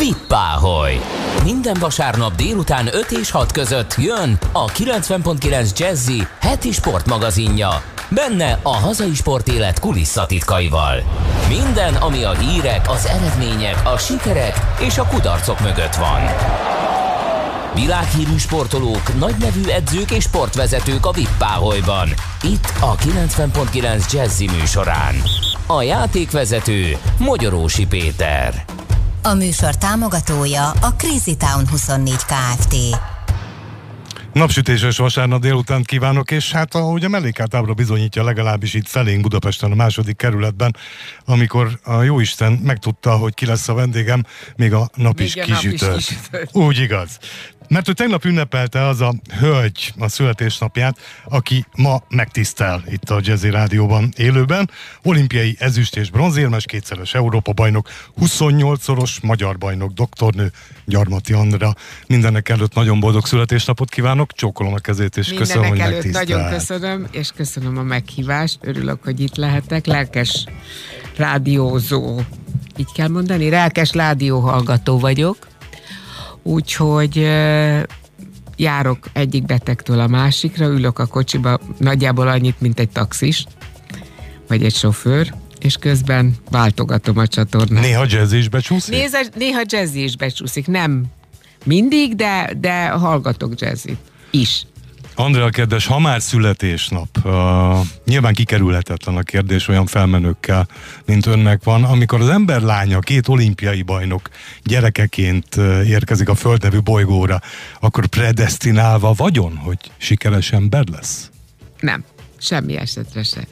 Vippáholy! Minden vasárnap délután 5 és 6 között jön a 90.9 Jazzy heti sportmagazinja. Benne a hazai sportélet kulisszatitkaival. Minden, ami a hírek, az eredmények, a sikerek és a kudarcok mögött van. Világhírű sportolók, nagynevű edzők és sportvezetők a Vippáholyban. Itt a 90.9 Jazzy műsorán. A játékvezető Magyarósi Péter. A műsor támogatója a Crazy Town 24 Kft. Napsütéses vasárnap délután kívánok, és hát ahogy a mellékátábra bizonyítja legalábbis itt felénk Budapesten a második kerületben, amikor a jóisten megtudta, hogy ki lesz a vendégem, még a nap még is kisütött. Úgy igaz. Mert hogy tegnap ünnepelte az a hölgy a születésnapját, aki ma megtisztel itt a Jazzy Rádióban élőben. Olimpiai ezüst és bronzérmes, kétszeres Európa bajnok, 28-szoros magyar bajnok, doktornő Gyarmati Andra. Mindenek előtt nagyon boldog születésnapot kívánok, csókolom a kezét, és Mindenek köszönöm, hogy előtt nagyon köszönöm, és köszönöm a meghívást. Örülök, hogy itt lehetek. Lelkes rádiózó, így kell mondani, lelkes rádióhallgató vagyok úgyhogy járok egyik betegtől a másikra, ülök a kocsiba nagyjából annyit, mint egy taxis, vagy egy sofőr, és közben váltogatom a csatornát. Néha jazz is becsúszik? Néha, néha jazz is becsúszik, nem mindig, de, de hallgatok jazzit is. Andrea kedves, ha már születésnap, uh, nyilván kikerülhetetlen a kérdés olyan felmenőkkel, mint önnek van, amikor az ember lánya, két olimpiai bajnok gyerekeként érkezik a földnevű bolygóra, akkor predestinálva vagyon, hogy sikeres ember lesz? Nem, semmi esetre se.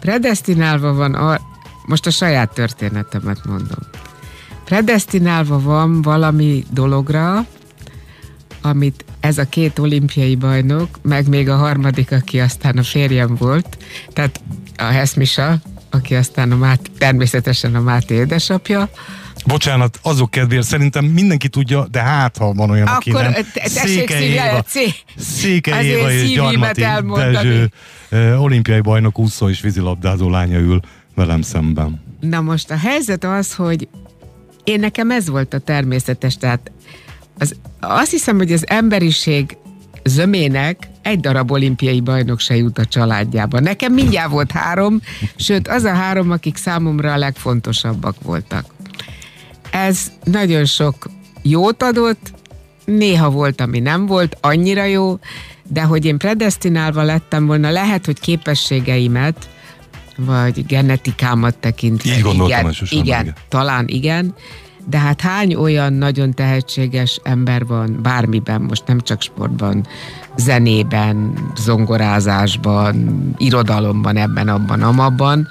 Predestinálva van, a, most a saját történetemet mondom. Predestinálva van valami dologra, amit ez a két olimpiai bajnok, meg még a harmadik, aki aztán a férjem volt, tehát a Heszmisa, aki aztán a Máté, természetesen a Máté édesapja, Bocsánat, azok kedvéért szerintem mindenki tudja, de hát ha van olyan, aki nem. Székely Éva, Székely Éva és Gyarmati Dezső, olimpiai bajnok, úszó és vízilabdázó lánya ül velem szemben. Na most a helyzet az, hogy én nekem ez volt a természetes, tehát az, azt hiszem, hogy az emberiség zömének egy darab olimpiai bajnok se jut a családjába. Nekem mindjárt volt három, sőt az a három, akik számomra a legfontosabbak voltak. Ez nagyon sok jót adott, néha volt, ami nem volt, annyira jó, de hogy én predestinálva lettem volna, lehet, hogy képességeimet, vagy genetikámat tekintve. Így gondoltam igen, igen, igen, talán igen, de hát hány olyan nagyon tehetséges ember van bármiben, most nem csak sportban, zenében, zongorázásban, irodalomban, ebben, abban, amabban,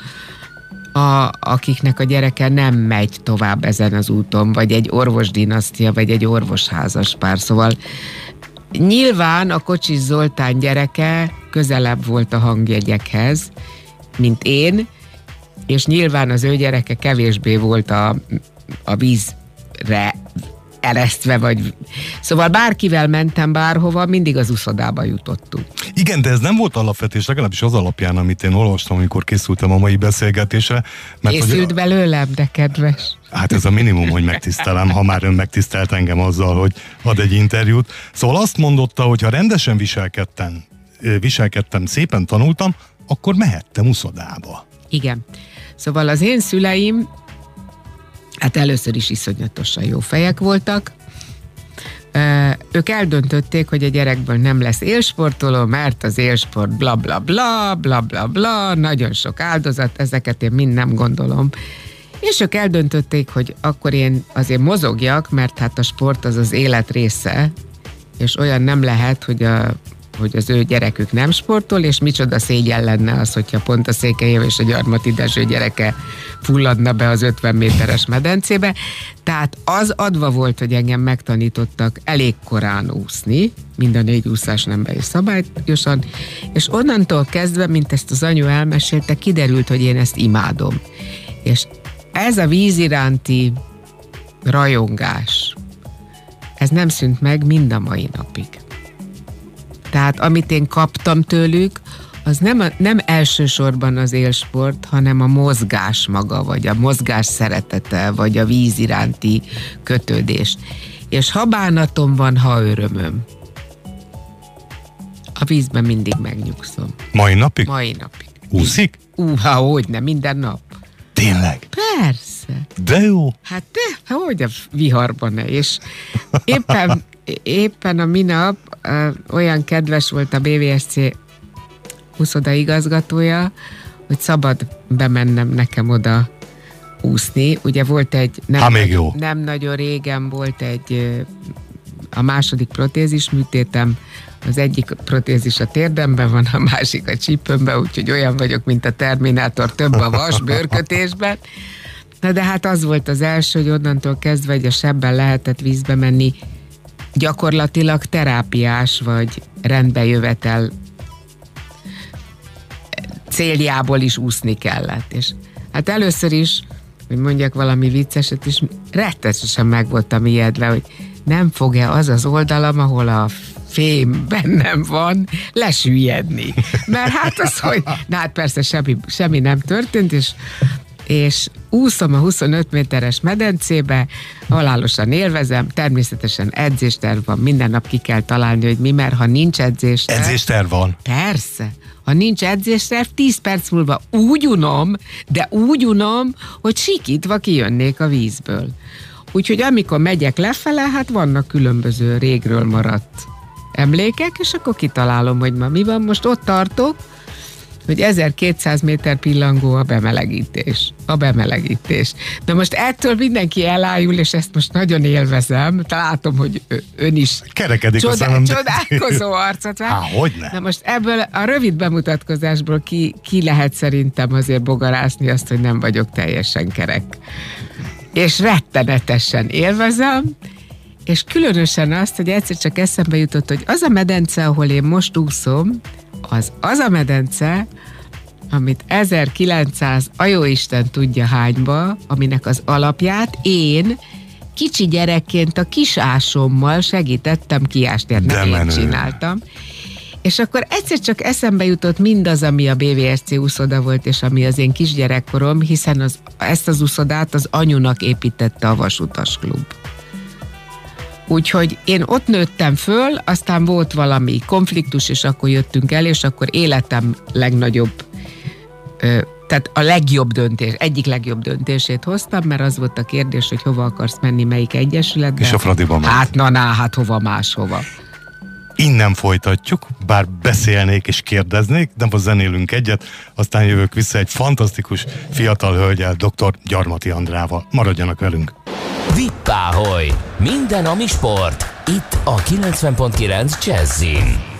a, akiknek a gyereke nem megy tovább ezen az úton, vagy egy orvosdinasztia, vagy egy orvosházas pár. Szóval nyilván a Kocsis Zoltán gyereke közelebb volt a hangjegyekhez, mint én, és nyilván az ő gyereke kevésbé volt a, a vízre eresztve, vagy... Szóval bárkivel mentem bárhova, mindig az uszodába jutottunk. Igen, de ez nem volt alapvetés, legalábbis az alapján, amit én olvastam, amikor készültem a mai beszélgetésre. Mert Készült hogy, belőlem, de kedves. Hát ez a minimum, hogy megtisztelem, ha már ön megtisztelt engem azzal, hogy ad egy interjút. Szóval azt mondotta, hogy ha rendesen viselkedtem, viselkedtem, szépen tanultam, akkor mehettem uszodába. Igen. Szóval az én szüleim hát először is iszonyatosan jó fejek voltak. Ők eldöntötték, hogy a gyerekből nem lesz élsportoló, mert az élsport bla bla bla, bla bla bla, nagyon sok áldozat, ezeket én mind nem gondolom. És ők eldöntötték, hogy akkor én azért mozogjak, mert hát a sport az az élet része, és olyan nem lehet, hogy a hogy az ő gyerekük nem sportol, és micsoda szégyen lenne az, hogyha pont a Székelyév és a Gyarmati Dezső gyereke fulladna be az 50 méteres medencébe. Tehát az adva volt, hogy engem megtanítottak elég korán úszni, mind a négy úszás nem is szabályosan, és onnantól kezdve, mint ezt az anyu elmesélte, kiderült, hogy én ezt imádom. És ez a víz iránti rajongás, ez nem szűnt meg mind a mai napig. Tehát amit én kaptam tőlük, az nem, a, nem elsősorban az élsport, hanem a mozgás maga, vagy a mozgás szeretete, vagy a víz iránti kötődés. És ha bánatom van, ha örömöm. A vízben mindig megnyugszom. Mai napig? Mai napig. Úszik? Ú, ha hogy nem, minden nap. Tényleg? Persze. De jó. Hát de, hogy a viharban ne. És éppen, éppen a minap olyan kedves volt a BVSC úszoda igazgatója, hogy szabad bemennem nekem oda úszni. Ugye volt egy... Nem, ha, még jó. nem nagyon régen volt egy a második protézis műtétem, az egyik protézis a térdemben van, a másik a csípőmben, úgyhogy olyan vagyok, mint a Terminátor, több a vas bőrkötésben. Na de hát az volt az első, hogy onnantól kezdve, hogy a sebben lehetett vízbe menni, gyakorlatilag terápiás vagy rendbejövetel céljából is úszni kellett. És hát először is, hogy mondjak valami vicceset is, rettetesen meg voltam ijedve, hogy nem fog-e az az oldalam, ahol a fém bennem van, lesüllyedni. Mert hát az, hogy, na hát persze semmi, semmi nem történt, és és úszom a 25 méteres medencébe, halálosan élvezem, természetesen edzésterv van, minden nap ki kell találni, hogy mi, mert ha nincs edzésterv... Edzésterv van? Persze. Ha nincs edzésterv, 10 perc múlva úgy unom, de úgy unom, hogy sikítva kijönnék a vízből. Úgyhogy amikor megyek lefele, hát vannak különböző régről maradt emlékek, és akkor kitalálom, hogy ma mi van. Most ott tartok, hogy 1200 méter pillangó a bemelegítés. A bemelegítés. De most ettől mindenki elájul, és ezt most nagyon élvezem. Látom, hogy ön is Kerekedik csodál, a szemem. Csodálkozó arcot Há, ne? Na most ebből a rövid bemutatkozásból ki, ki lehet szerintem azért bogarászni azt, hogy nem vagyok teljesen kerek. És rettenetesen élvezem, és különösen azt, hogy egyszer csak eszembe jutott, hogy az a medence, ahol én most úszom, az az a medence, amit 1900, a Isten tudja hányba, aminek az alapját én kicsi gyerekként a kisásommal segítettem kiásni, nem én csináltam. És akkor egyszer csak eszembe jutott mindaz, ami a BVSC úszoda volt, és ami az én kisgyerekkorom, hiszen az, ezt az úszodát az anyunak építette a Vasutas Klub. Úgyhogy én ott nőttem föl, aztán volt valami konfliktus, és akkor jöttünk el, és akkor életem legnagyobb, tehát a legjobb döntés, egyik legjobb döntését hoztam, mert az volt a kérdés, hogy hova akarsz menni, melyik egyesületbe. És a Fradiba ment. Hát na, na, hát hova máshova. Innen folytatjuk, bár beszélnék és kérdeznék, de most zenélünk egyet, aztán jövök vissza egy fantasztikus fiatal hölgyel, dr. Gyarmati Andrával. Maradjanak velünk! Vippáholy! Minden, ami sport. Itt a 90.9 Jazzin.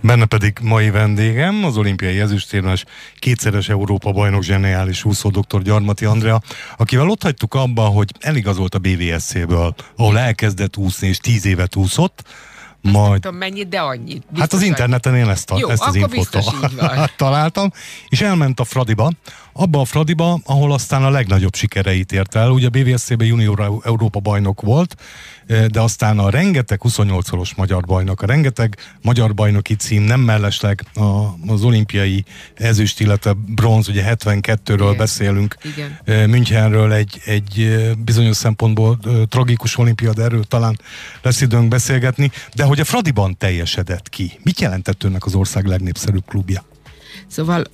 Benne pedig mai vendégem, az olimpiai ezüstérmes, kétszeres Európa bajnok zseniális úszó dr. Gyarmati Andrea, akivel ott hagytuk abba, hogy eligazolt a BVSC-ből, ahol elkezdett úszni és tíz évet úszott, majd... Nem tudom mennyit, de annyit. Biztos hát az interneten én ezt, a, Jó, ezt az infót találtam, és elment a Fradiba, abba a Fradiba, ahol aztán a legnagyobb sikereit ért el. Ugye a BVSC-ben junior Európa bajnok volt, de aztán a rengeteg 28-szoros magyar bajnok, a rengeteg magyar bajnoki cím nem mellesleg a, az olimpiai ezüst, illetve bronz, ugye 72-ről Igen. beszélünk, Igen. Münchenről egy, egy bizonyos szempontból tragikus olimpia, de erről talán lesz időnk beszélgetni, de hogy a Fradiban teljesedett ki. Mit jelentett önnek az ország legnépszerűbb klubja? Szóval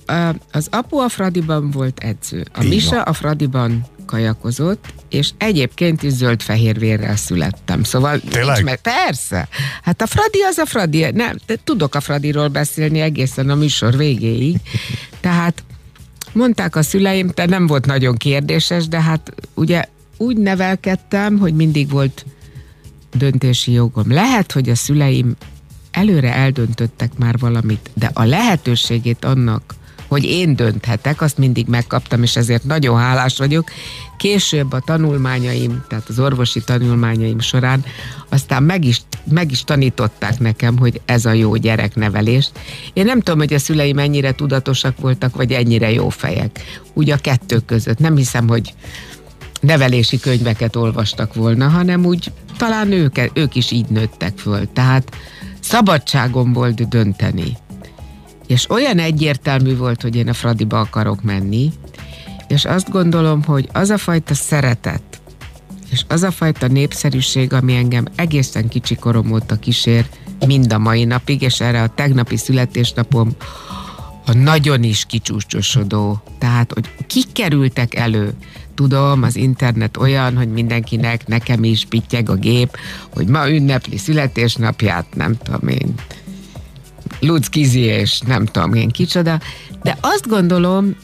az apu a Fradiban volt edző, a Misa a Fradiban kajakozott, és egyébként is zöld-fehér vérrel születtem. Szóval Tényleg? Nincs, persze. Hát a Fradi az a Fradi. Nem, de tudok a Fradiról beszélni egészen a műsor végéig. Tehát mondták a szüleim, te nem volt nagyon kérdéses, de hát ugye úgy nevelkedtem, hogy mindig volt döntési jogom. Lehet, hogy a szüleim előre eldöntöttek már valamit, de a lehetőségét annak, hogy én dönthetek, azt mindig megkaptam, és ezért nagyon hálás vagyok. Később a tanulmányaim, tehát az orvosi tanulmányaim során aztán meg is, meg is tanították nekem, hogy ez a jó gyereknevelés. Én nem tudom, hogy a szüleim ennyire tudatosak voltak, vagy ennyire jó fejek. Úgy a kettő között. Nem hiszem, hogy nevelési könyveket olvastak volna, hanem úgy talán ők, ők is így nőttek föl. Tehát szabadságom volt dönteni. és olyan egyértelmű volt, hogy én a Fradiba akarok menni, és azt gondolom, hogy az a fajta szeretet, és az a fajta népszerűség, ami engem egészen kicsi korom óta kísér, mind a mai napig, és erre a tegnapi születésnapom a nagyon is kicsúcsosodó, tehát, hogy kik kerültek elő, tudom, az internet olyan, hogy mindenkinek, nekem is pittyeg a gép, hogy ma ünnepli születésnapját, nem tudom én, Lutz Kizi és nem tudom én kicsoda, de azt gondolom,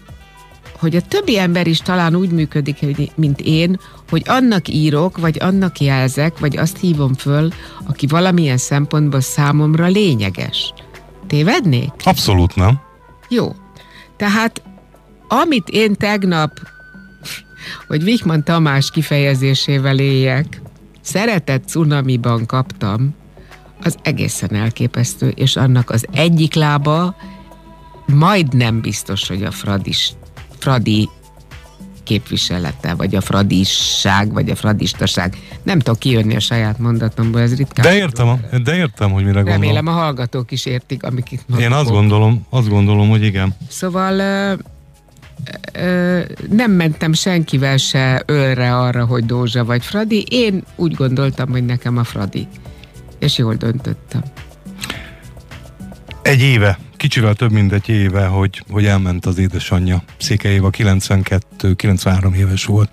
hogy a többi ember is talán úgy működik, mint én, hogy annak írok, vagy annak jelzek, vagy azt hívom föl, aki valamilyen szempontból számomra lényeges. Tévednék? Abszolút nem. Jó. Tehát amit én tegnap, hogy Vikman Tamás kifejezésével éljek, szeretett cunamiban kaptam, az egészen elképesztő, és annak az egyik lába majdnem biztos, hogy a Fradis, Fradi képviselete, vagy a fradisság, vagy a fradistaság. Nem tudok kijönni a saját mondatomból, ez ritkán. De értem, de értem, hogy mire gondolom. Remélem a hallgatók is értik, amik itt mondok. Én azt gondolom, azt gondolom, hogy igen. Szóval ö, nem mentem senkivel se ölre arra, hogy Dózsa vagy Fradi. Én úgy gondoltam, hogy nekem a Fradi. És jól döntöttem. Egy éve kicsivel több mint egy éve, hogy, hogy elment az édesanyja. Széke Éva 92-93 éves volt.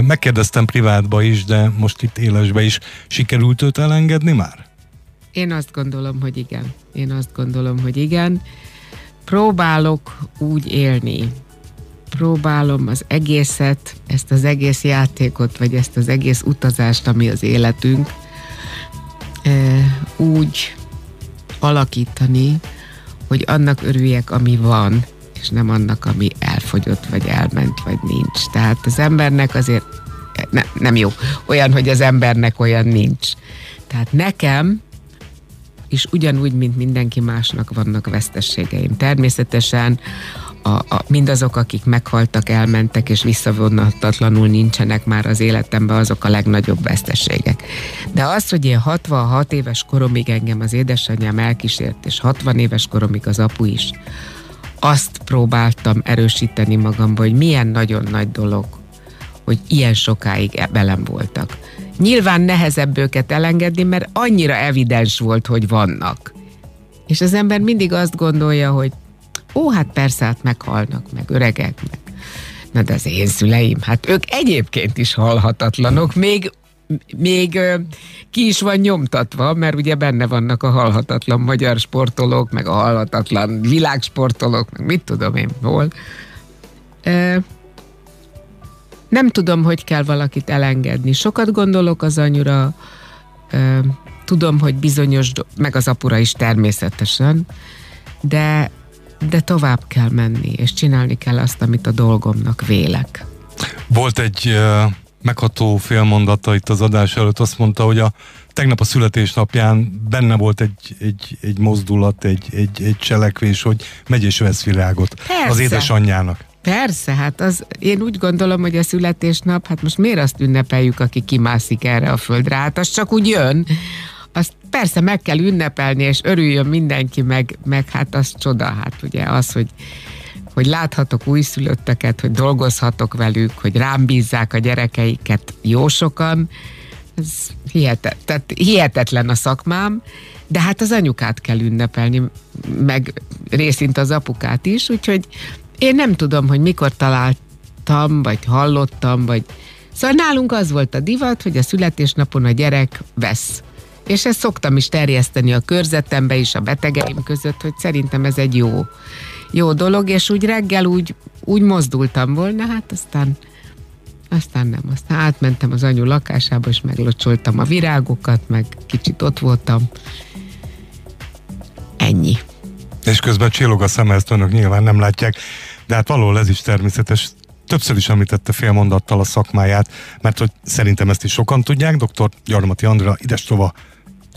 Megkérdeztem privátba is, de most itt élesbe is. Sikerült őt elengedni már? Én azt gondolom, hogy igen. Én azt gondolom, hogy igen. Próbálok úgy élni, próbálom az egészet, ezt az egész játékot, vagy ezt az egész utazást, ami az életünk, úgy alakítani, hogy annak örüljek, ami van, és nem annak, ami elfogyott, vagy elment, vagy nincs. Tehát az embernek azért ne, nem jó. Olyan, hogy az embernek olyan nincs. Tehát nekem és ugyanúgy, mint mindenki másnak vannak vesztességeim. Természetesen a, a, mindazok, akik meghaltak, elmentek, és visszavonhatatlanul nincsenek már az életemben, azok a legnagyobb veszteségek. De az, hogy én 66 éves koromig engem az édesanyám elkísért, és 60 éves koromig az apu is, azt próbáltam erősíteni magamba, hogy milyen nagyon nagy dolog, hogy ilyen sokáig velem voltak. Nyilván nehezebb őket elengedni, mert annyira evidens volt, hogy vannak. És az ember mindig azt gondolja, hogy Ó, hát persze, hát meghalnak, meg öregek, meg Na de az én szüleim, hát ők egyébként is halhatatlanok, még még ki is van nyomtatva, mert ugye benne vannak a halhatatlan magyar sportolók, meg a halhatatlan világsportolók, meg mit tudom én hol. Nem tudom, hogy kell valakit elengedni. Sokat gondolok az anyura, tudom, hogy bizonyos, meg az apura is természetesen, de de tovább kell menni, és csinálni kell azt, amit a dolgomnak vélek. Volt egy uh, megható félmondata itt az adás előtt, azt mondta, hogy a tegnap a születésnapján benne volt egy, egy, egy mozdulat, egy, egy, egy cselekvés, hogy megy és vesz virágot Persze. az édesanyjának. Persze, hát az, én úgy gondolom, hogy a születésnap, hát most miért azt ünnepeljük, aki kimászik erre a földre? Hát az csak úgy jön azt persze meg kell ünnepelni, és örüljön mindenki, meg, meg hát az csoda, hát ugye az, hogy hogy láthatok újszülötteket, hogy dolgozhatok velük, hogy rám bízzák a gyerekeiket jó sokan, ez hihetet, tehát hihetetlen a szakmám, de hát az anyukát kell ünnepelni, meg részint az apukát is, úgyhogy én nem tudom, hogy mikor találtam, vagy hallottam, vagy Szóval nálunk az volt a divat, hogy a születésnapon a gyerek vesz és ezt szoktam is terjeszteni a körzetembe is, a betegeim között, hogy szerintem ez egy jó, jó dolog, és úgy reggel úgy, úgy mozdultam volna, hát aztán aztán nem, aztán átmentem az anyu lakásába, és meglocsoltam a virágokat, meg kicsit ott voltam. Ennyi. És közben csillog a szeme, ezt önök nyilván nem látják, de hát valahol ez is természetes. Többször is említette fél mondattal a szakmáját, mert hogy szerintem ezt is sokan tudják, dr. Gyarmati Andra Idestova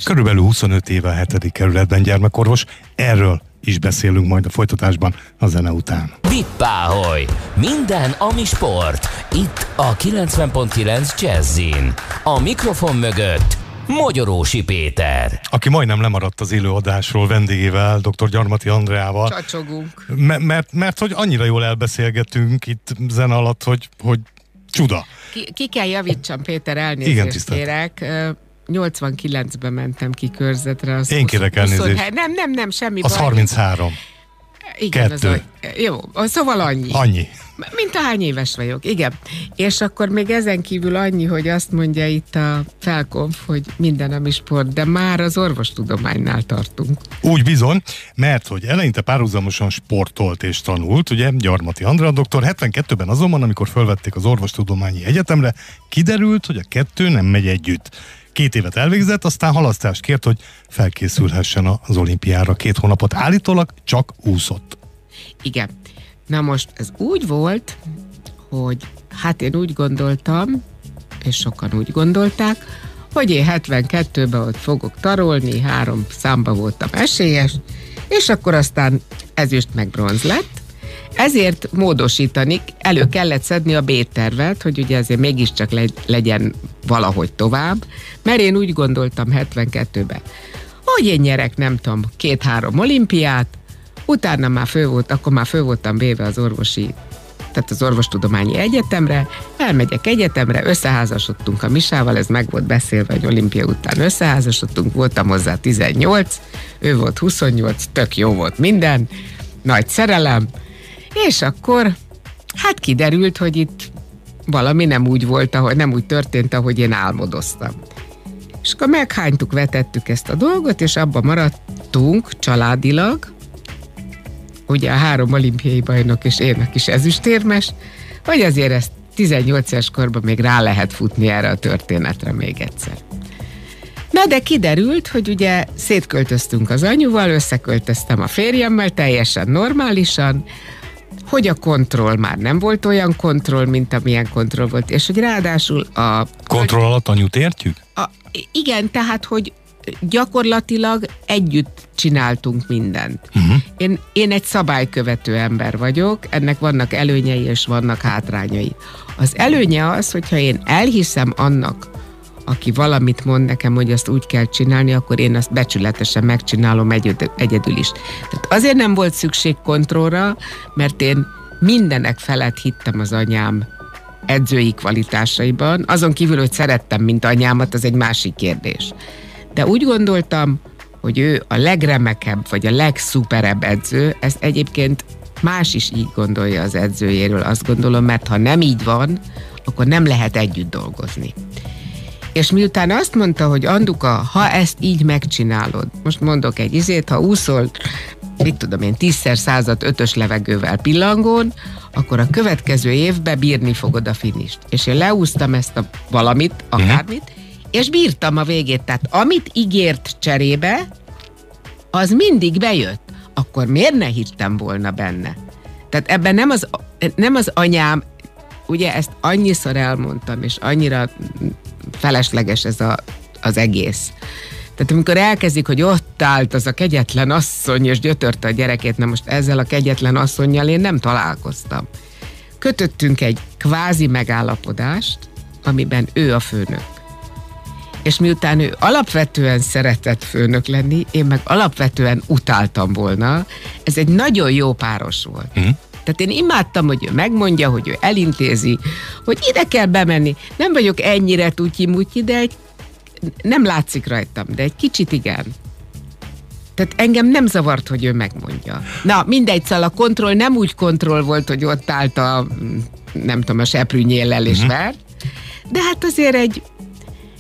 Körülbelül 25 éve a 7. kerületben gyermekorvos. Erről is beszélünk majd a folytatásban a zene után. Vippáholy! Minden, ami sport. Itt a 90.9 Jazzin. A mikrofon mögött Mogyorósi Péter. Aki majdnem lemaradt az élőadásról vendégével, dr. Gyarmati Andreával. Csacsogunk. M- mert, mert hogy annyira jól elbeszélgetünk itt zen alatt, hogy, hogy csuda. Ki, ki kell javítsam, Péter, elnézést Igen, Igen, tisztelt. kérek. Ö, 89-ben mentem ki körzetre. Az Én kérek 20 elnézést. Nem, nem, nem, semmi Az baj. 33. Igen, az kettő. a, jó, szóval annyi. Annyi. Mint ahány éves vagyok, igen. És akkor még ezen kívül annyi, hogy azt mondja itt a felkonf, hogy minden, ami sport, de már az orvostudománynál tartunk. Úgy bizony, mert hogy eleinte párhuzamosan sportolt és tanult, ugye Gyarmati Andrea doktor, 72-ben azonban, amikor felvették az orvostudományi egyetemre, kiderült, hogy a kettő nem megy együtt. Két évet elvégzett, aztán halasztást kért, hogy felkészülhessen az olimpiára. Két hónapot állítólag csak úszott. Igen. Na most ez úgy volt, hogy hát én úgy gondoltam, és sokan úgy gondolták, hogy én 72-ben ott fogok tarolni, három számba voltam esélyes, és akkor aztán ezüst meg bronz lett. Ezért módosítani, elő kellett szedni a B-tervet, hogy ugye ezért mégiscsak legy- legyen valahogy tovább, mert én úgy gondoltam 72-ben, hogy én nyerek, nem tudom, két-három olimpiát, utána már fő volt, akkor már fő voltam véve az orvosi tehát az orvostudományi egyetemre, elmegyek egyetemre, összeházasodtunk a Misával, ez meg volt beszélve, hogy olimpia után összeházasodtunk, voltam hozzá 18, ő volt 28, tök jó volt minden, nagy szerelem, és akkor hát kiderült, hogy itt valami nem úgy volt, ahogy nem úgy történt, ahogy én álmodoztam. És akkor meghánytuk, vetettük ezt a dolgot, és abba maradtunk családilag, ugye a három olimpiai bajnok és én, is ezüstérmes, hogy azért ezt 18 éves korban még rá lehet futni erre a történetre még egyszer. Na de kiderült, hogy ugye szétköltöztünk az anyuval, összeköltöztem a férjemmel teljesen normálisan, hogy a kontroll már nem volt olyan kontroll, mint amilyen kontroll volt, és hogy ráadásul a Kontroll alatt anyut értjük? a, igen, tehát, hogy gyakorlatilag együtt csináltunk mindent. Uh-huh. Én, én egy szabálykövető ember vagyok, ennek vannak előnyei és vannak hátrányai. Az előnye az, hogyha én elhiszem annak, aki valamit mond nekem, hogy azt úgy kell csinálni, akkor én azt becsületesen megcsinálom egyed, egyedül is. Tehát azért nem volt szükség kontrollra, mert én mindenek felett hittem az anyám edzői kvalitásaiban, azon kívül, hogy szerettem, mint anyámat, az egy másik kérdés. De úgy gondoltam, hogy ő a legremekebb, vagy a legszuperebb edző, ezt egyébként más is így gondolja az edzőjéről, azt gondolom, mert ha nem így van, akkor nem lehet együtt dolgozni. És miután azt mondta, hogy Anduka, ha ezt így megcsinálod, most mondok egy izét, ha úszol, mit tudom én, tízszer század ötös levegővel pillangón, akkor a következő évben bírni fogod a finist. És én leúztam ezt a valamit, akármit, és bírtam a végét. Tehát amit ígért cserébe, az mindig bejött. Akkor miért ne hittem volna benne? Tehát ebben nem az, nem az anyám, ugye ezt annyiszor elmondtam, és annyira felesleges ez a, az egész. Tehát amikor elkezdik, hogy ott állt az a kegyetlen asszony, és gyötörte a gyerekét, na most ezzel a kegyetlen asszonynal én nem találkoztam. Kötöttünk egy kvázi megállapodást, amiben ő a főnök. És miután ő alapvetően szeretett főnök lenni, én meg alapvetően utáltam volna, ez egy nagyon jó páros volt. Mm. Tehát én imádtam, hogy ő megmondja, hogy ő elintézi, hogy ide kell bemenni. Nem vagyok ennyire tutyi-mutyi, de egy, nem látszik rajtam, de egy kicsit igen. Tehát engem nem zavart, hogy ő megmondja. Na, mindegy, szóval a kontroll nem úgy kontroll volt, hogy ott állt a, nem tudom, a seprűnyéllel és vert, de hát azért egy,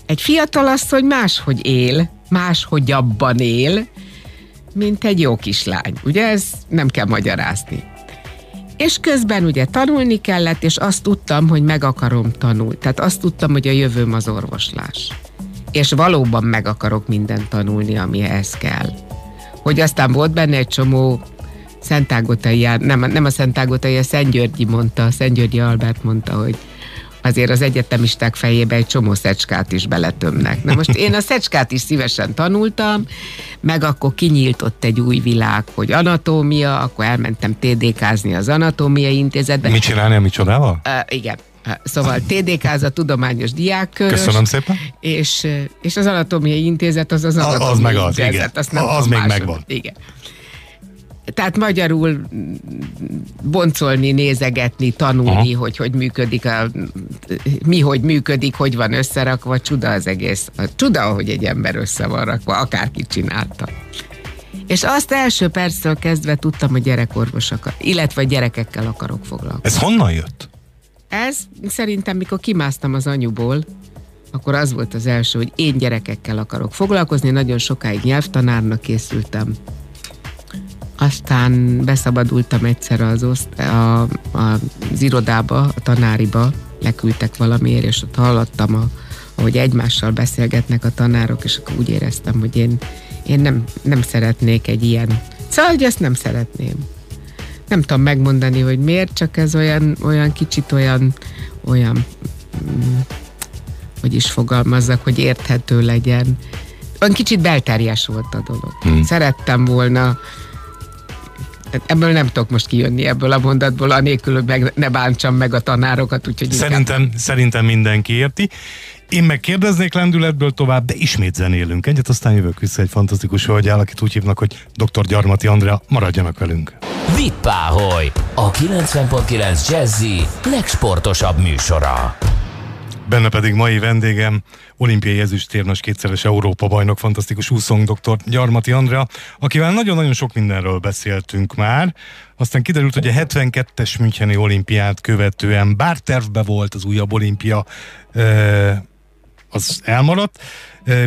egy fiatal asszony máshogy él, máshogy abban él, mint egy jó kislány. Ugye ez nem kell magyarázni. És közben ugye tanulni kellett, és azt tudtam, hogy meg akarom tanulni. Tehát azt tudtam, hogy a jövőm az orvoslás. És valóban meg akarok mindent tanulni, ami ehhez kell. Hogy aztán volt benne egy csomó Szentágotai, nem, nem a Szentágotai, a Szentgyörgyi mondta, a Szentgyörgyi Albert mondta, hogy azért az egyetemisták fejébe egy csomó szecskát is beletömnek. Na most én a szecskát is szívesen tanultam, meg akkor kinyílt ott egy új világ, hogy anatómia, akkor elmentem TDK-zni az anatómiai intézetbe. Mit csinálni a micsodával? Uh, igen. Szóval TDK az a Tudományos Diákkör. Köszönöm szépen. És, és az Anatómiai Intézet az az Anatómiai Az meg az, Intézet. igen. Azt nem Az még másod- megvan. Igen. Tehát magyarul boncolni, nézegetni, tanulni, hogy hogy működik, a, mi hogy működik, hogy van összerakva, csuda az egész. A csuda, hogy egy ember össze van rakva, akárki csinálta. És azt első perctől kezdve tudtam, hogy gyerekorvosok, illetve gyerekekkel akarok foglalkozni. Ez honnan jött? Ez szerintem, mikor kimásztam az anyuból, akkor az volt az első, hogy én gyerekekkel akarok foglalkozni. Nagyon sokáig nyelvtanárnak készültem. Aztán beszabadultam egyszer az, oszt- a, a, az irodába, a tanáriba, leküldtek valamiért, és ott hallottam, a, ahogy egymással beszélgetnek a tanárok, és akkor úgy éreztem, hogy én, én nem, nem szeretnék egy ilyen. Szóval, hogy ezt nem szeretném nem tudom megmondani, hogy miért, csak ez olyan, olyan kicsit olyan, olyan, mm, hogy is fogalmazzak, hogy érthető legyen. Olyan kicsit belterjes volt a dolog. Hmm. Szerettem volna, ebből nem tudok most kijönni ebből a mondatból, anélkül, hogy meg ne bántsam meg a tanárokat, úgyhogy inkább- Szerintem, szerintem mindenki érti. Én meg kérdeznék lendületből tovább, de ismét zenélünk egyet, aztán jövök vissza egy fantasztikus hölgyel, akit úgy hívnak, hogy dr. Gyarmati Andrea. Maradjanak velünk. Vippáholy, a 90.9 Jazzy legsportosabb műsora. Benne pedig mai vendégem, olimpiai ezüstérmes kétszeres Európa bajnok, fantasztikus úszónk dr. Gyarmati Andrea, akivel nagyon-nagyon sok mindenről beszéltünk már. Aztán kiderült, hogy a 72-es Müncheni olimpiát követően, bár tervbe volt az újabb olimpia, az elmaradt,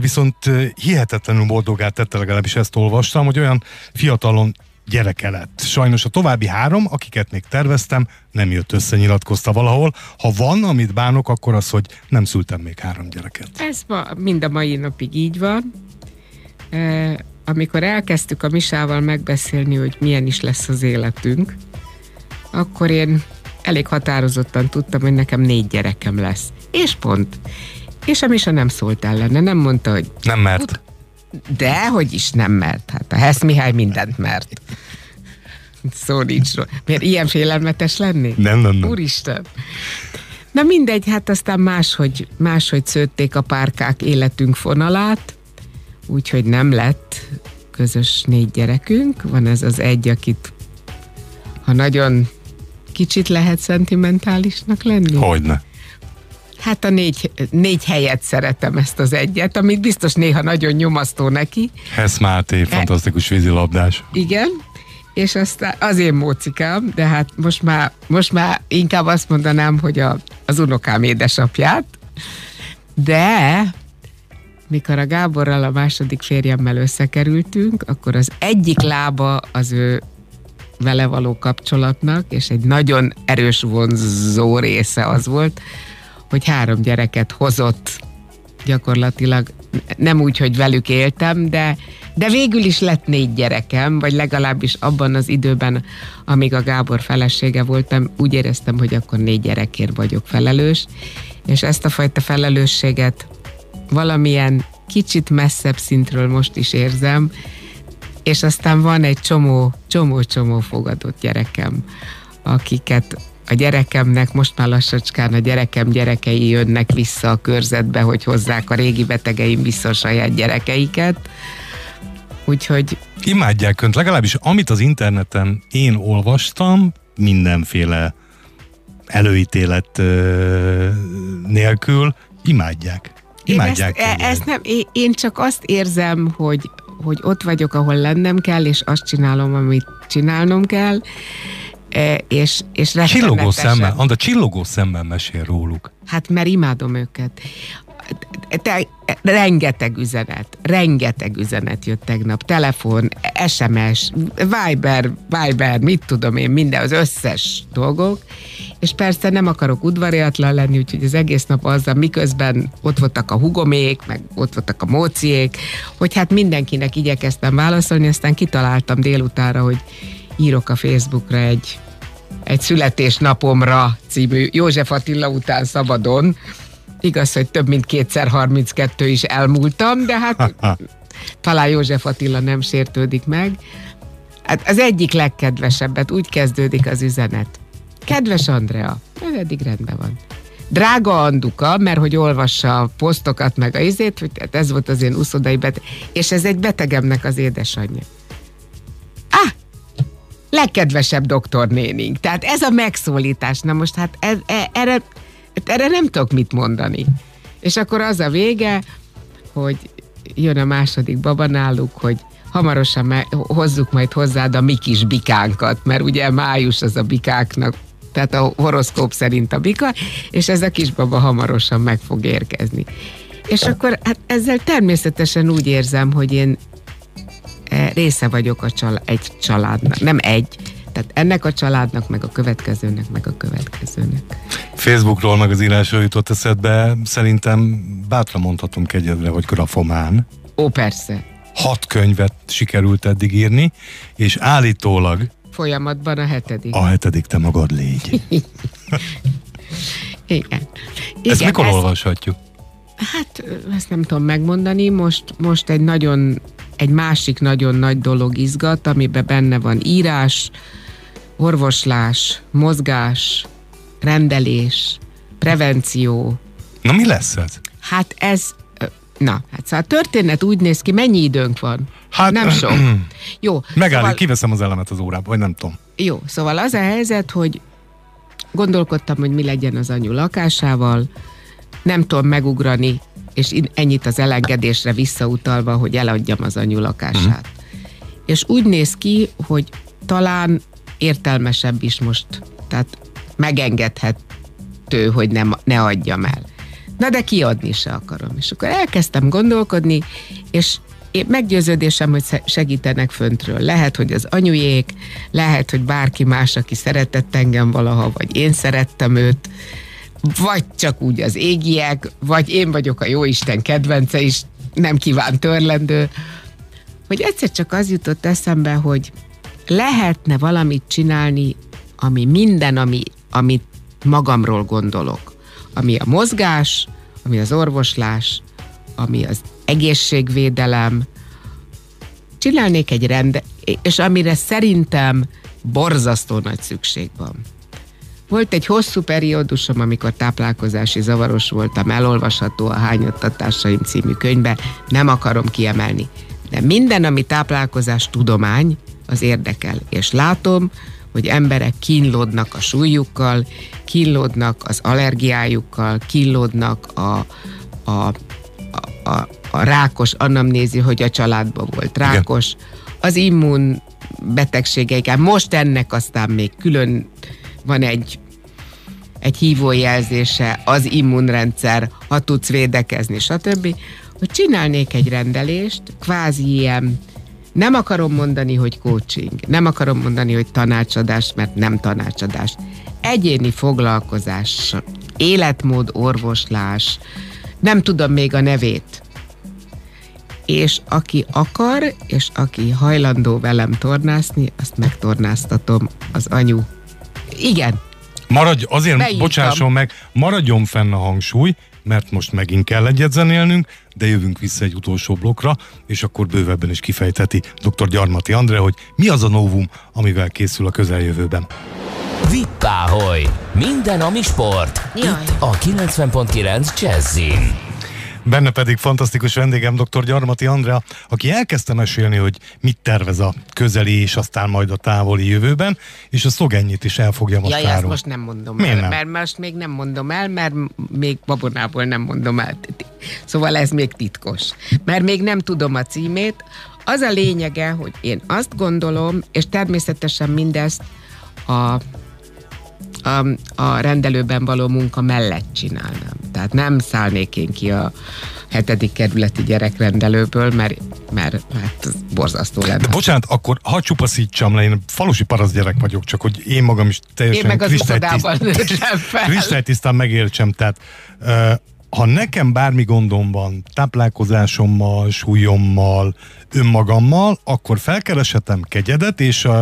viszont hihetetlenül boldogát tette, legalábbis ezt olvastam, hogy olyan fiatalon gyereke lett. Sajnos a további három, akiket még terveztem, nem jött össze, nyilatkozta valahol. Ha van, amit bánok, akkor az, hogy nem szültem még három gyereket. Ez ma, mind a mai napig így van. E, amikor elkezdtük a Misával megbeszélni, hogy milyen is lesz az életünk, akkor én elég határozottan tudtam, hogy nekem négy gyerekem lesz. És pont. És a Misa nem szólt ellene, nem mondta, hogy Nem mert. De, hogy is nem mert. Hát a Hesz Mihály mindent mert. Szó nincs róla. Miért ilyen félelmetes lenni? Nem, nem, nem. Úristen. Na mindegy, hát aztán máshogy, máshogy szőtték a párkák életünk fonalát, úgyhogy nem lett közös négy gyerekünk. Van ez az egy, akit ha nagyon kicsit lehet szentimentálisnak lenni. Hogyne. Hát a négy, négy helyet szeretem ezt az egyet, amit biztos néha nagyon nyomasztó neki. Hesz Máté, fantasztikus vízilabdás. Igen, és aztán az én mócikám, de hát most már, most már inkább azt mondanám, hogy a, az unokám édesapját, de mikor a Gáborral, a második férjemmel összekerültünk, akkor az egyik lába az ő vele való kapcsolatnak, és egy nagyon erős vonzó része az volt, hogy három gyereket hozott. Gyakorlatilag nem úgy, hogy velük éltem, de, de végül is lett négy gyerekem, vagy legalábbis abban az időben, amíg a Gábor felesége voltam, úgy éreztem, hogy akkor négy gyerekért vagyok felelős, és ezt a fajta felelősséget valamilyen kicsit messzebb szintről most is érzem, és aztán van egy csomó, csomó-csomó fogadott gyerekem, akiket a gyerekemnek, most már lassacskán a gyerekem gyerekei jönnek vissza a körzetbe, hogy hozzák a régi betegeim vissza a saját gyerekeiket. Úgyhogy Imádják önt, legalábbis amit az interneten én olvastam, mindenféle előítélet ö, nélkül, imádják. én ezt, Imádják. e- ezt nem, én- én csak azt érzem, hogy, hogy ott vagyok, ahol lennem kell, és azt csinálom, amit csinálnom kell, és, és Csillogó szemmel, Anda, csillogó szemmel mesél róluk. Hát mert imádom őket. Te, rengeteg üzenet, rengeteg üzenet jött tegnap, telefon, SMS, Viber, Viber, mit tudom én, minden, az összes dolgok, és persze nem akarok udvariatlan lenni, úgyhogy az egész nap azzal, miközben ott voltak a hugomék, meg ott voltak a móciék, hogy hát mindenkinek igyekeztem válaszolni, aztán kitaláltam délutára, hogy írok a Facebookra egy egy születésnapomra című József Attila után szabadon. Igaz, hogy több mint kétszer 32 is elmúltam, de hát talán József Attila nem sértődik meg. Hát az egyik legkedvesebbet úgy kezdődik az üzenet. Kedves Andrea, ez eddig rendben van. drága Anduka, mert hogy olvassa a posztokat meg a izét, hogy ez volt az én uszodai beteg, és ez egy betegemnek az édesanyja. Ah, legkedvesebb doktornénink. Tehát ez a megszólítás. Na most hát ez, e, erre, erre nem tudok mit mondani. És akkor az a vége, hogy jön a második baba náluk, hogy hamarosan me- hozzuk majd hozzád a mi kis bikánkat, mert ugye május az a bikáknak, tehát a horoszkóp szerint a bika, és ez a kisbaba hamarosan meg fog érkezni. És akkor hát ezzel természetesen úgy érzem, hogy én része vagyok a csal- egy családnak. Nem egy, tehát ennek a családnak, meg a következőnek, meg a következőnek. Facebookról meg az írásról jutott eszedbe, szerintem bátran mondhatunk egyedre, hogy grafomán. Ó, persze. Hat könyvet sikerült eddig írni, és állítólag Folyamatban a hetedik. a hetedik te magad légy. Igen. Ezt Igen, mikor ez- olvashatjuk? Hát ezt nem tudom megmondani, most, most egy nagyon, egy másik nagyon nagy dolog izgat, amiben benne van írás, orvoslás, mozgás, rendelés, prevenció. Na mi lesz ez? Hát ez, na, hát szóval a történet úgy néz ki, mennyi időnk van? Hát- nem sok. Jó. Megállít, szóval, kiveszem az elemet az órába, vagy nem tudom. jó, szóval az a helyzet, hogy gondolkodtam, hogy mi legyen az anyu lakásával, nem tudom megugrani, és ennyit az elengedésre visszautalva, hogy eladjam az anyu lakását. És úgy néz ki, hogy talán értelmesebb is most, tehát megengedhető, hogy nem, ne adjam el. Na de kiadni se akarom. És akkor elkezdtem gondolkodni, és én meggyőződésem, hogy segítenek föntről. Lehet, hogy az anyujék, lehet, hogy bárki más, aki szeretett engem valaha, vagy én szerettem őt, vagy csak úgy az égiek, vagy én vagyok a jóisten kedvence is, nem kíván törlendő, hogy egyszer csak az jutott eszembe, hogy lehetne valamit csinálni, ami minden, ami, amit magamról gondolok. Ami a mozgás, ami az orvoslás, ami az egészségvédelem. Csinálnék egy rende, és amire szerintem borzasztó nagy szükség van. Volt egy hosszú periódusom, amikor táplálkozási zavaros voltam, elolvasható a Hányottatásaim című könyvbe, nem akarom kiemelni. De minden, ami táplálkozás tudomány, az érdekel. És látom, hogy emberek kínlódnak a súlyukkal, kínlódnak az allergiájukkal, kínlódnak a, a, a, a, a rákos anamnézi, hogy a családban volt rákos, az immun betegségeikkel. Most ennek aztán még külön van egy egy hívójelzése, az immunrendszer, ha tudsz védekezni, stb. Hogy csinálnék egy rendelést, kvázi ilyen, nem akarom mondani, hogy coaching, nem akarom mondani, hogy tanácsadás, mert nem tanácsadás. Egyéni foglalkozás, életmód, orvoslás, nem tudom még a nevét. És aki akar, és aki hajlandó velem tornászni, azt megtornáztatom az anyu. Igen, Maradj, azért Beírtam. bocsásson meg, maradjon fenn a hangsúly, mert most megint kell egyet zenélnünk, de jövünk vissza egy utolsó blokkra, és akkor bővebben is kifejtheti dr. Gyarmati Andre, hogy mi az a novum, amivel készül a közeljövőben. Vippáholy! Minden, ami sport. Jaj. Itt a 90.9 Jazzin. Benne pedig fantasztikus vendégem dr. Gyarmati Andrea, aki elkezdte mesélni, hogy mit tervez a közeli és aztán majd a távoli jövőben, és a szlogenjét is el fogja most Jaj, ezt most nem mondom Miért el, nem? mert most még nem mondom el, mert még babonából nem mondom el. Szóval ez még titkos. Mert még nem tudom a címét. Az a lényege, hogy én azt gondolom, és természetesen mindezt a, a, a rendelőben való munka mellett csinálnám. Tehát nem szállnék én ki a hetedik kerületi gyerekrendelőből, mert, mert hát ez borzasztó lenne. De bocsánat, akkor ha csupaszítsam le, én falusi parasz gyerek vagyok, csak hogy én magam is teljesen Én meg kristálytisztán megértsem, tehát ha nekem bármi gondom van táplálkozásommal, súlyommal, önmagammal, akkor felkereshetem kegyedet, és uh,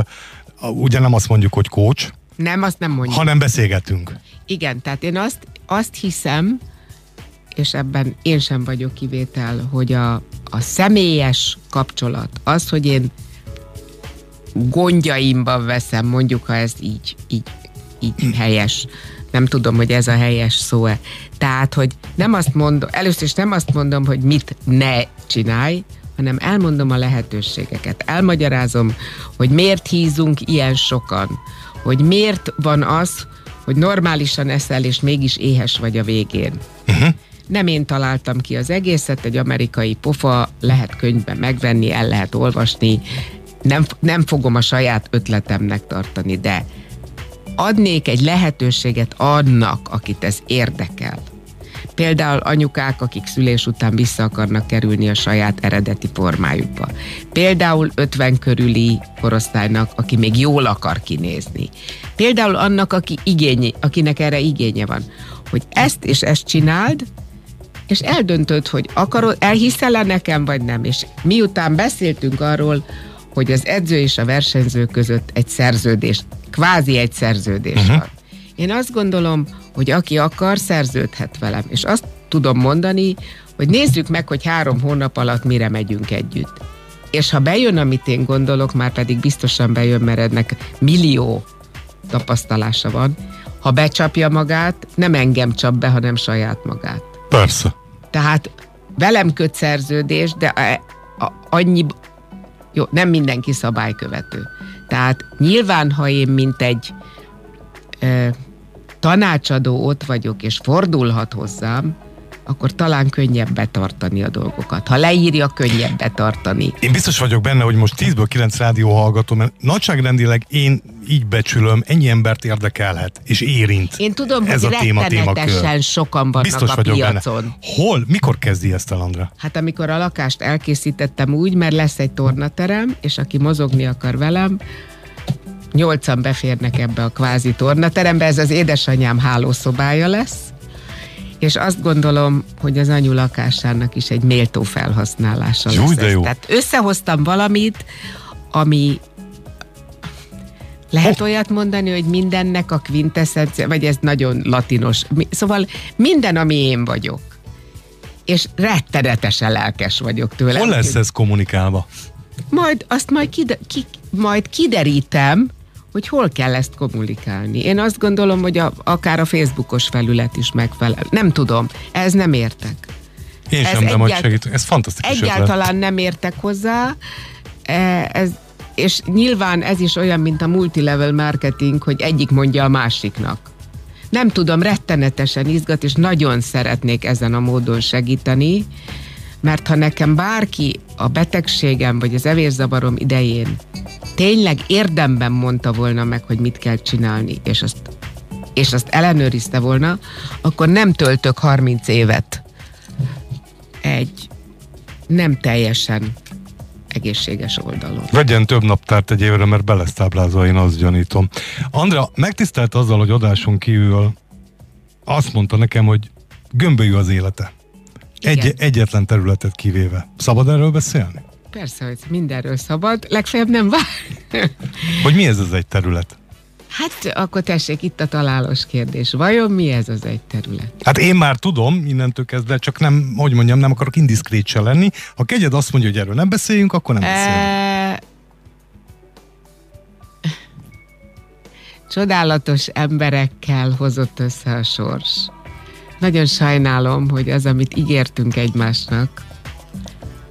ugye nem azt mondjuk, hogy coach, Nem, azt nem mondjuk. hanem beszélgetünk. Igen, tehát én azt, azt hiszem, és ebben én sem vagyok kivétel, hogy a, a személyes kapcsolat, az, hogy én gondjaimban veszem, mondjuk, ha ezt így, így, így helyes. Nem tudom, hogy ez a helyes szó-e. Tehát, hogy nem azt mondom, először is nem azt mondom, hogy mit ne csinálj, hanem elmondom a lehetőségeket. Elmagyarázom, hogy miért hízunk ilyen sokan, hogy miért van az, hogy normálisan eszel, és mégis éhes vagy a végén. Uh-huh. Nem én találtam ki az egészet, egy amerikai pofa, lehet könyvben megvenni, el lehet olvasni, nem, nem fogom a saját ötletemnek tartani, de adnék egy lehetőséget annak, akit ez érdekel. Például anyukák, akik szülés után vissza akarnak kerülni a saját eredeti formájukba. Például 50 körüli korosztálynak, aki még jól akar kinézni. Például annak, aki igényi, akinek erre igénye van. Hogy ezt és ezt csináld, és eldöntöd, hogy akarod, elhiszel-e nekem, vagy nem. És miután beszéltünk arról, hogy az edző és a versenyző között egy szerződés, kvázi egy szerződés uh-huh. van. Én azt gondolom, hogy aki akar, szerződhet velem. És azt tudom mondani, hogy nézzük meg, hogy három hónap alatt mire megyünk együtt. És ha bejön, amit én gondolok, már pedig biztosan bejön, mert ennek millió tapasztalása van, ha becsapja magát, nem engem csap be, hanem saját magát. Persze. Tehát velem köt szerződés, de annyi, jó, nem mindenki szabálykövető. Tehát nyilván, ha én mint egy e, tanácsadó ott vagyok, és fordulhat hozzám, akkor talán könnyebb betartani a dolgokat. Ha leírja, könnyebb betartani. Én biztos vagyok benne, hogy most 10-ből 9 rádió hallgatom, mert nagyságrendileg én így becsülöm, ennyi embert érdekelhet, és érint. Én tudom, ez hogy a téma, témakör. sokan vannak biztos a vagyok piacon. Benne. Hol? Mikor kezdi ezt el, Andra? Hát amikor a lakást elkészítettem úgy, mert lesz egy tornaterem, és aki mozogni akar velem, nyolcan beférnek ebbe a kvázi tornaterembe, ez az édesanyám hálószobája lesz, és azt gondolom, hogy az anyu lakásának is egy méltó felhasználása jó, lesz. De jó. Tehát összehoztam valamit, ami lehet oh. olyat mondani, hogy mindennek a quintessencia, vagy ez nagyon latinos. Szóval minden, ami én vagyok. És rettenetesen lelkes vagyok tőle. Hol lesz ez kommunikálva? Majd azt majd, kide, ki, majd kiderítem, hogy hol kell ezt kommunikálni. Én azt gondolom, hogy a, akár a Facebookos felület is megfelel. Nem tudom, ez nem értek. Én ez sem, de majd segít. Ez fantasztikus Egyáltalán ötlet. nem értek hozzá. E, ez, és nyilván ez is olyan, mint a multilevel marketing, hogy egyik mondja a másiknak. Nem tudom, rettenetesen izgat, és nagyon szeretnék ezen a módon segíteni, mert ha nekem bárki a betegségem vagy az evészavarom idején tényleg érdemben mondta volna meg, hogy mit kell csinálni, és azt, és azt ellenőrizte volna, akkor nem töltök 30 évet egy nem teljesen egészséges oldalon. Vegyen több naptárt egy évre, mert be lesz táblázva, én azt gyanítom. Andra, megtisztelt azzal, hogy adáson kívül azt mondta nekem, hogy gömbölyű az élete. Egy, egyetlen területet kivéve. Szabad erről beszélni? Persze, hogy mindenről szabad, legfeljebb nem vár. hogy mi ez az egy terület? Hát akkor tessék, itt a találós kérdés. Vajon mi ez az egy terület? Hát én már tudom, innentől kezdve, csak nem, hogy mondjam, nem akarok indiszkrét se lenni. Ha kegyed azt mondja, hogy erről nem beszéljünk, akkor nem beszélünk. Csodálatos emberekkel hozott össze a sors. Nagyon sajnálom, hogy az, amit ígértünk egymásnak,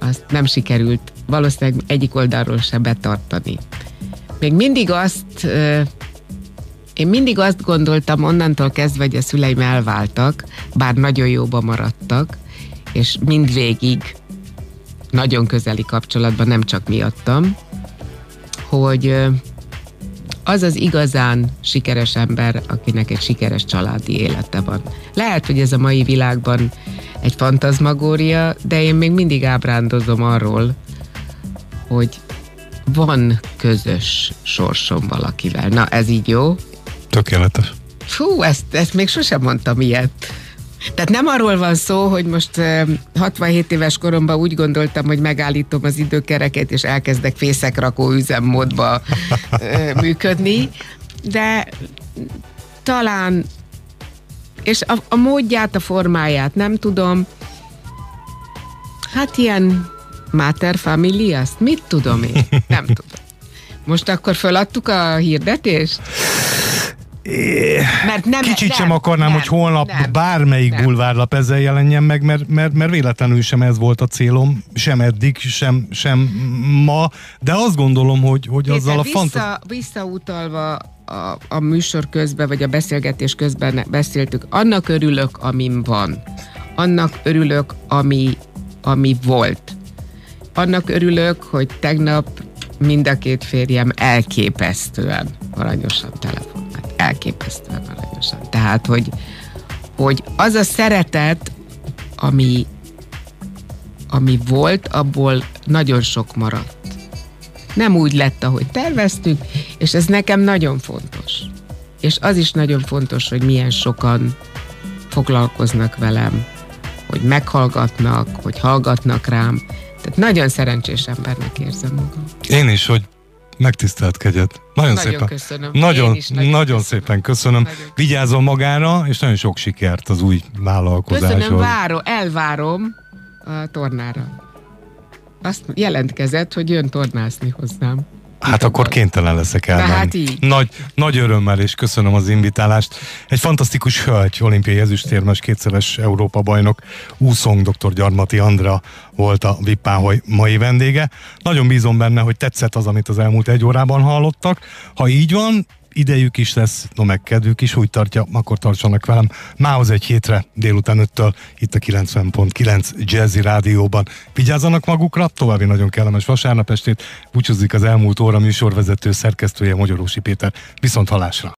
azt nem sikerült valószínűleg egyik oldalról se betartani. Még mindig azt, én mindig azt gondoltam onnantól kezdve, hogy a szüleim elváltak, bár nagyon jóba maradtak, és mindvégig nagyon közeli kapcsolatban, nem csak miattam, hogy az az igazán sikeres ember, akinek egy sikeres családi élete van. Lehet, hogy ez a mai világban egy fantazmagória, de én még mindig ábrándozom arról, hogy van közös sorsom valakivel. Na, ez így jó? Tökéletes. Fú, ezt, ezt még sosem mondtam ilyet. Tehát nem arról van szó, hogy most 67 éves koromban úgy gondoltam, hogy megállítom az időkereket, és elkezdek fészekrakó üzemmódba működni, de talán, és a, a módját, a formáját nem tudom, hát ilyen mater familias, mit tudom én? Nem tudom. Most akkor föladtuk a hirdetést? mert nem, Kicsit nem, sem akarnám, nem, hogy holnap nem, bármelyik nem. bulvárlap ezzel jelenjen meg, mert, mert, mert véletlenül sem ez volt a célom, sem eddig, sem, sem ma, de azt gondolom, hogy, hogy Nézze, azzal a vissza, fantaz... Visszautalva a, a műsor közben, vagy a beszélgetés közben beszéltük, annak örülök, amim van. Annak örülök, ami, ami volt. Annak örülök, hogy tegnap mind a két férjem elképesztően aranyosan telefonált. Elképesztően aranyosan. Tehát, hogy, hogy az a szeretet, ami, ami volt, abból nagyon sok maradt. Nem úgy lett, ahogy terveztük, és ez nekem nagyon fontos. És az is nagyon fontos, hogy milyen sokan foglalkoznak velem, hogy meghallgatnak, hogy hallgatnak rám. Tehát nagyon szerencsés embernek érzem magam. Én is, hogy megtiszteltkedjet. Nagyon, nagyon szépen. Köszönöm. Nagyon, nagyon, nagyon köszönöm. szépen köszönöm. Nagyon Vigyázzon magára, és nagyon sok sikert az új vállalkozáshoz. Köszönöm, várom, elvárom a tornára. Azt jelentkezett, hogy jön tornászni hozzám. Hát akkor kénytelen leszek. Hát így. Nagy, nagy örömmel és köszönöm az invitálást. Egy fantasztikus hölgy, olimpiai ezüstérmes, kétszeres Európa bajnok, úszong dr. Gyarmati Andra volt a Vippáholy mai vendége. Nagyon bízom benne, hogy tetszett az, amit az elmúlt egy órában hallottak. Ha így van, idejük is lesz, no meg kedvük is, úgy tartja, akkor tartsanak velem. Mához egy hétre, délután 5-től, itt a 90.9 Jazzy Rádióban. Vigyázzanak magukra, további nagyon kellemes vasárnap estét, búcsúzik az elmúlt óra műsorvezető szerkesztője Magyarósi Péter. Viszont halásra!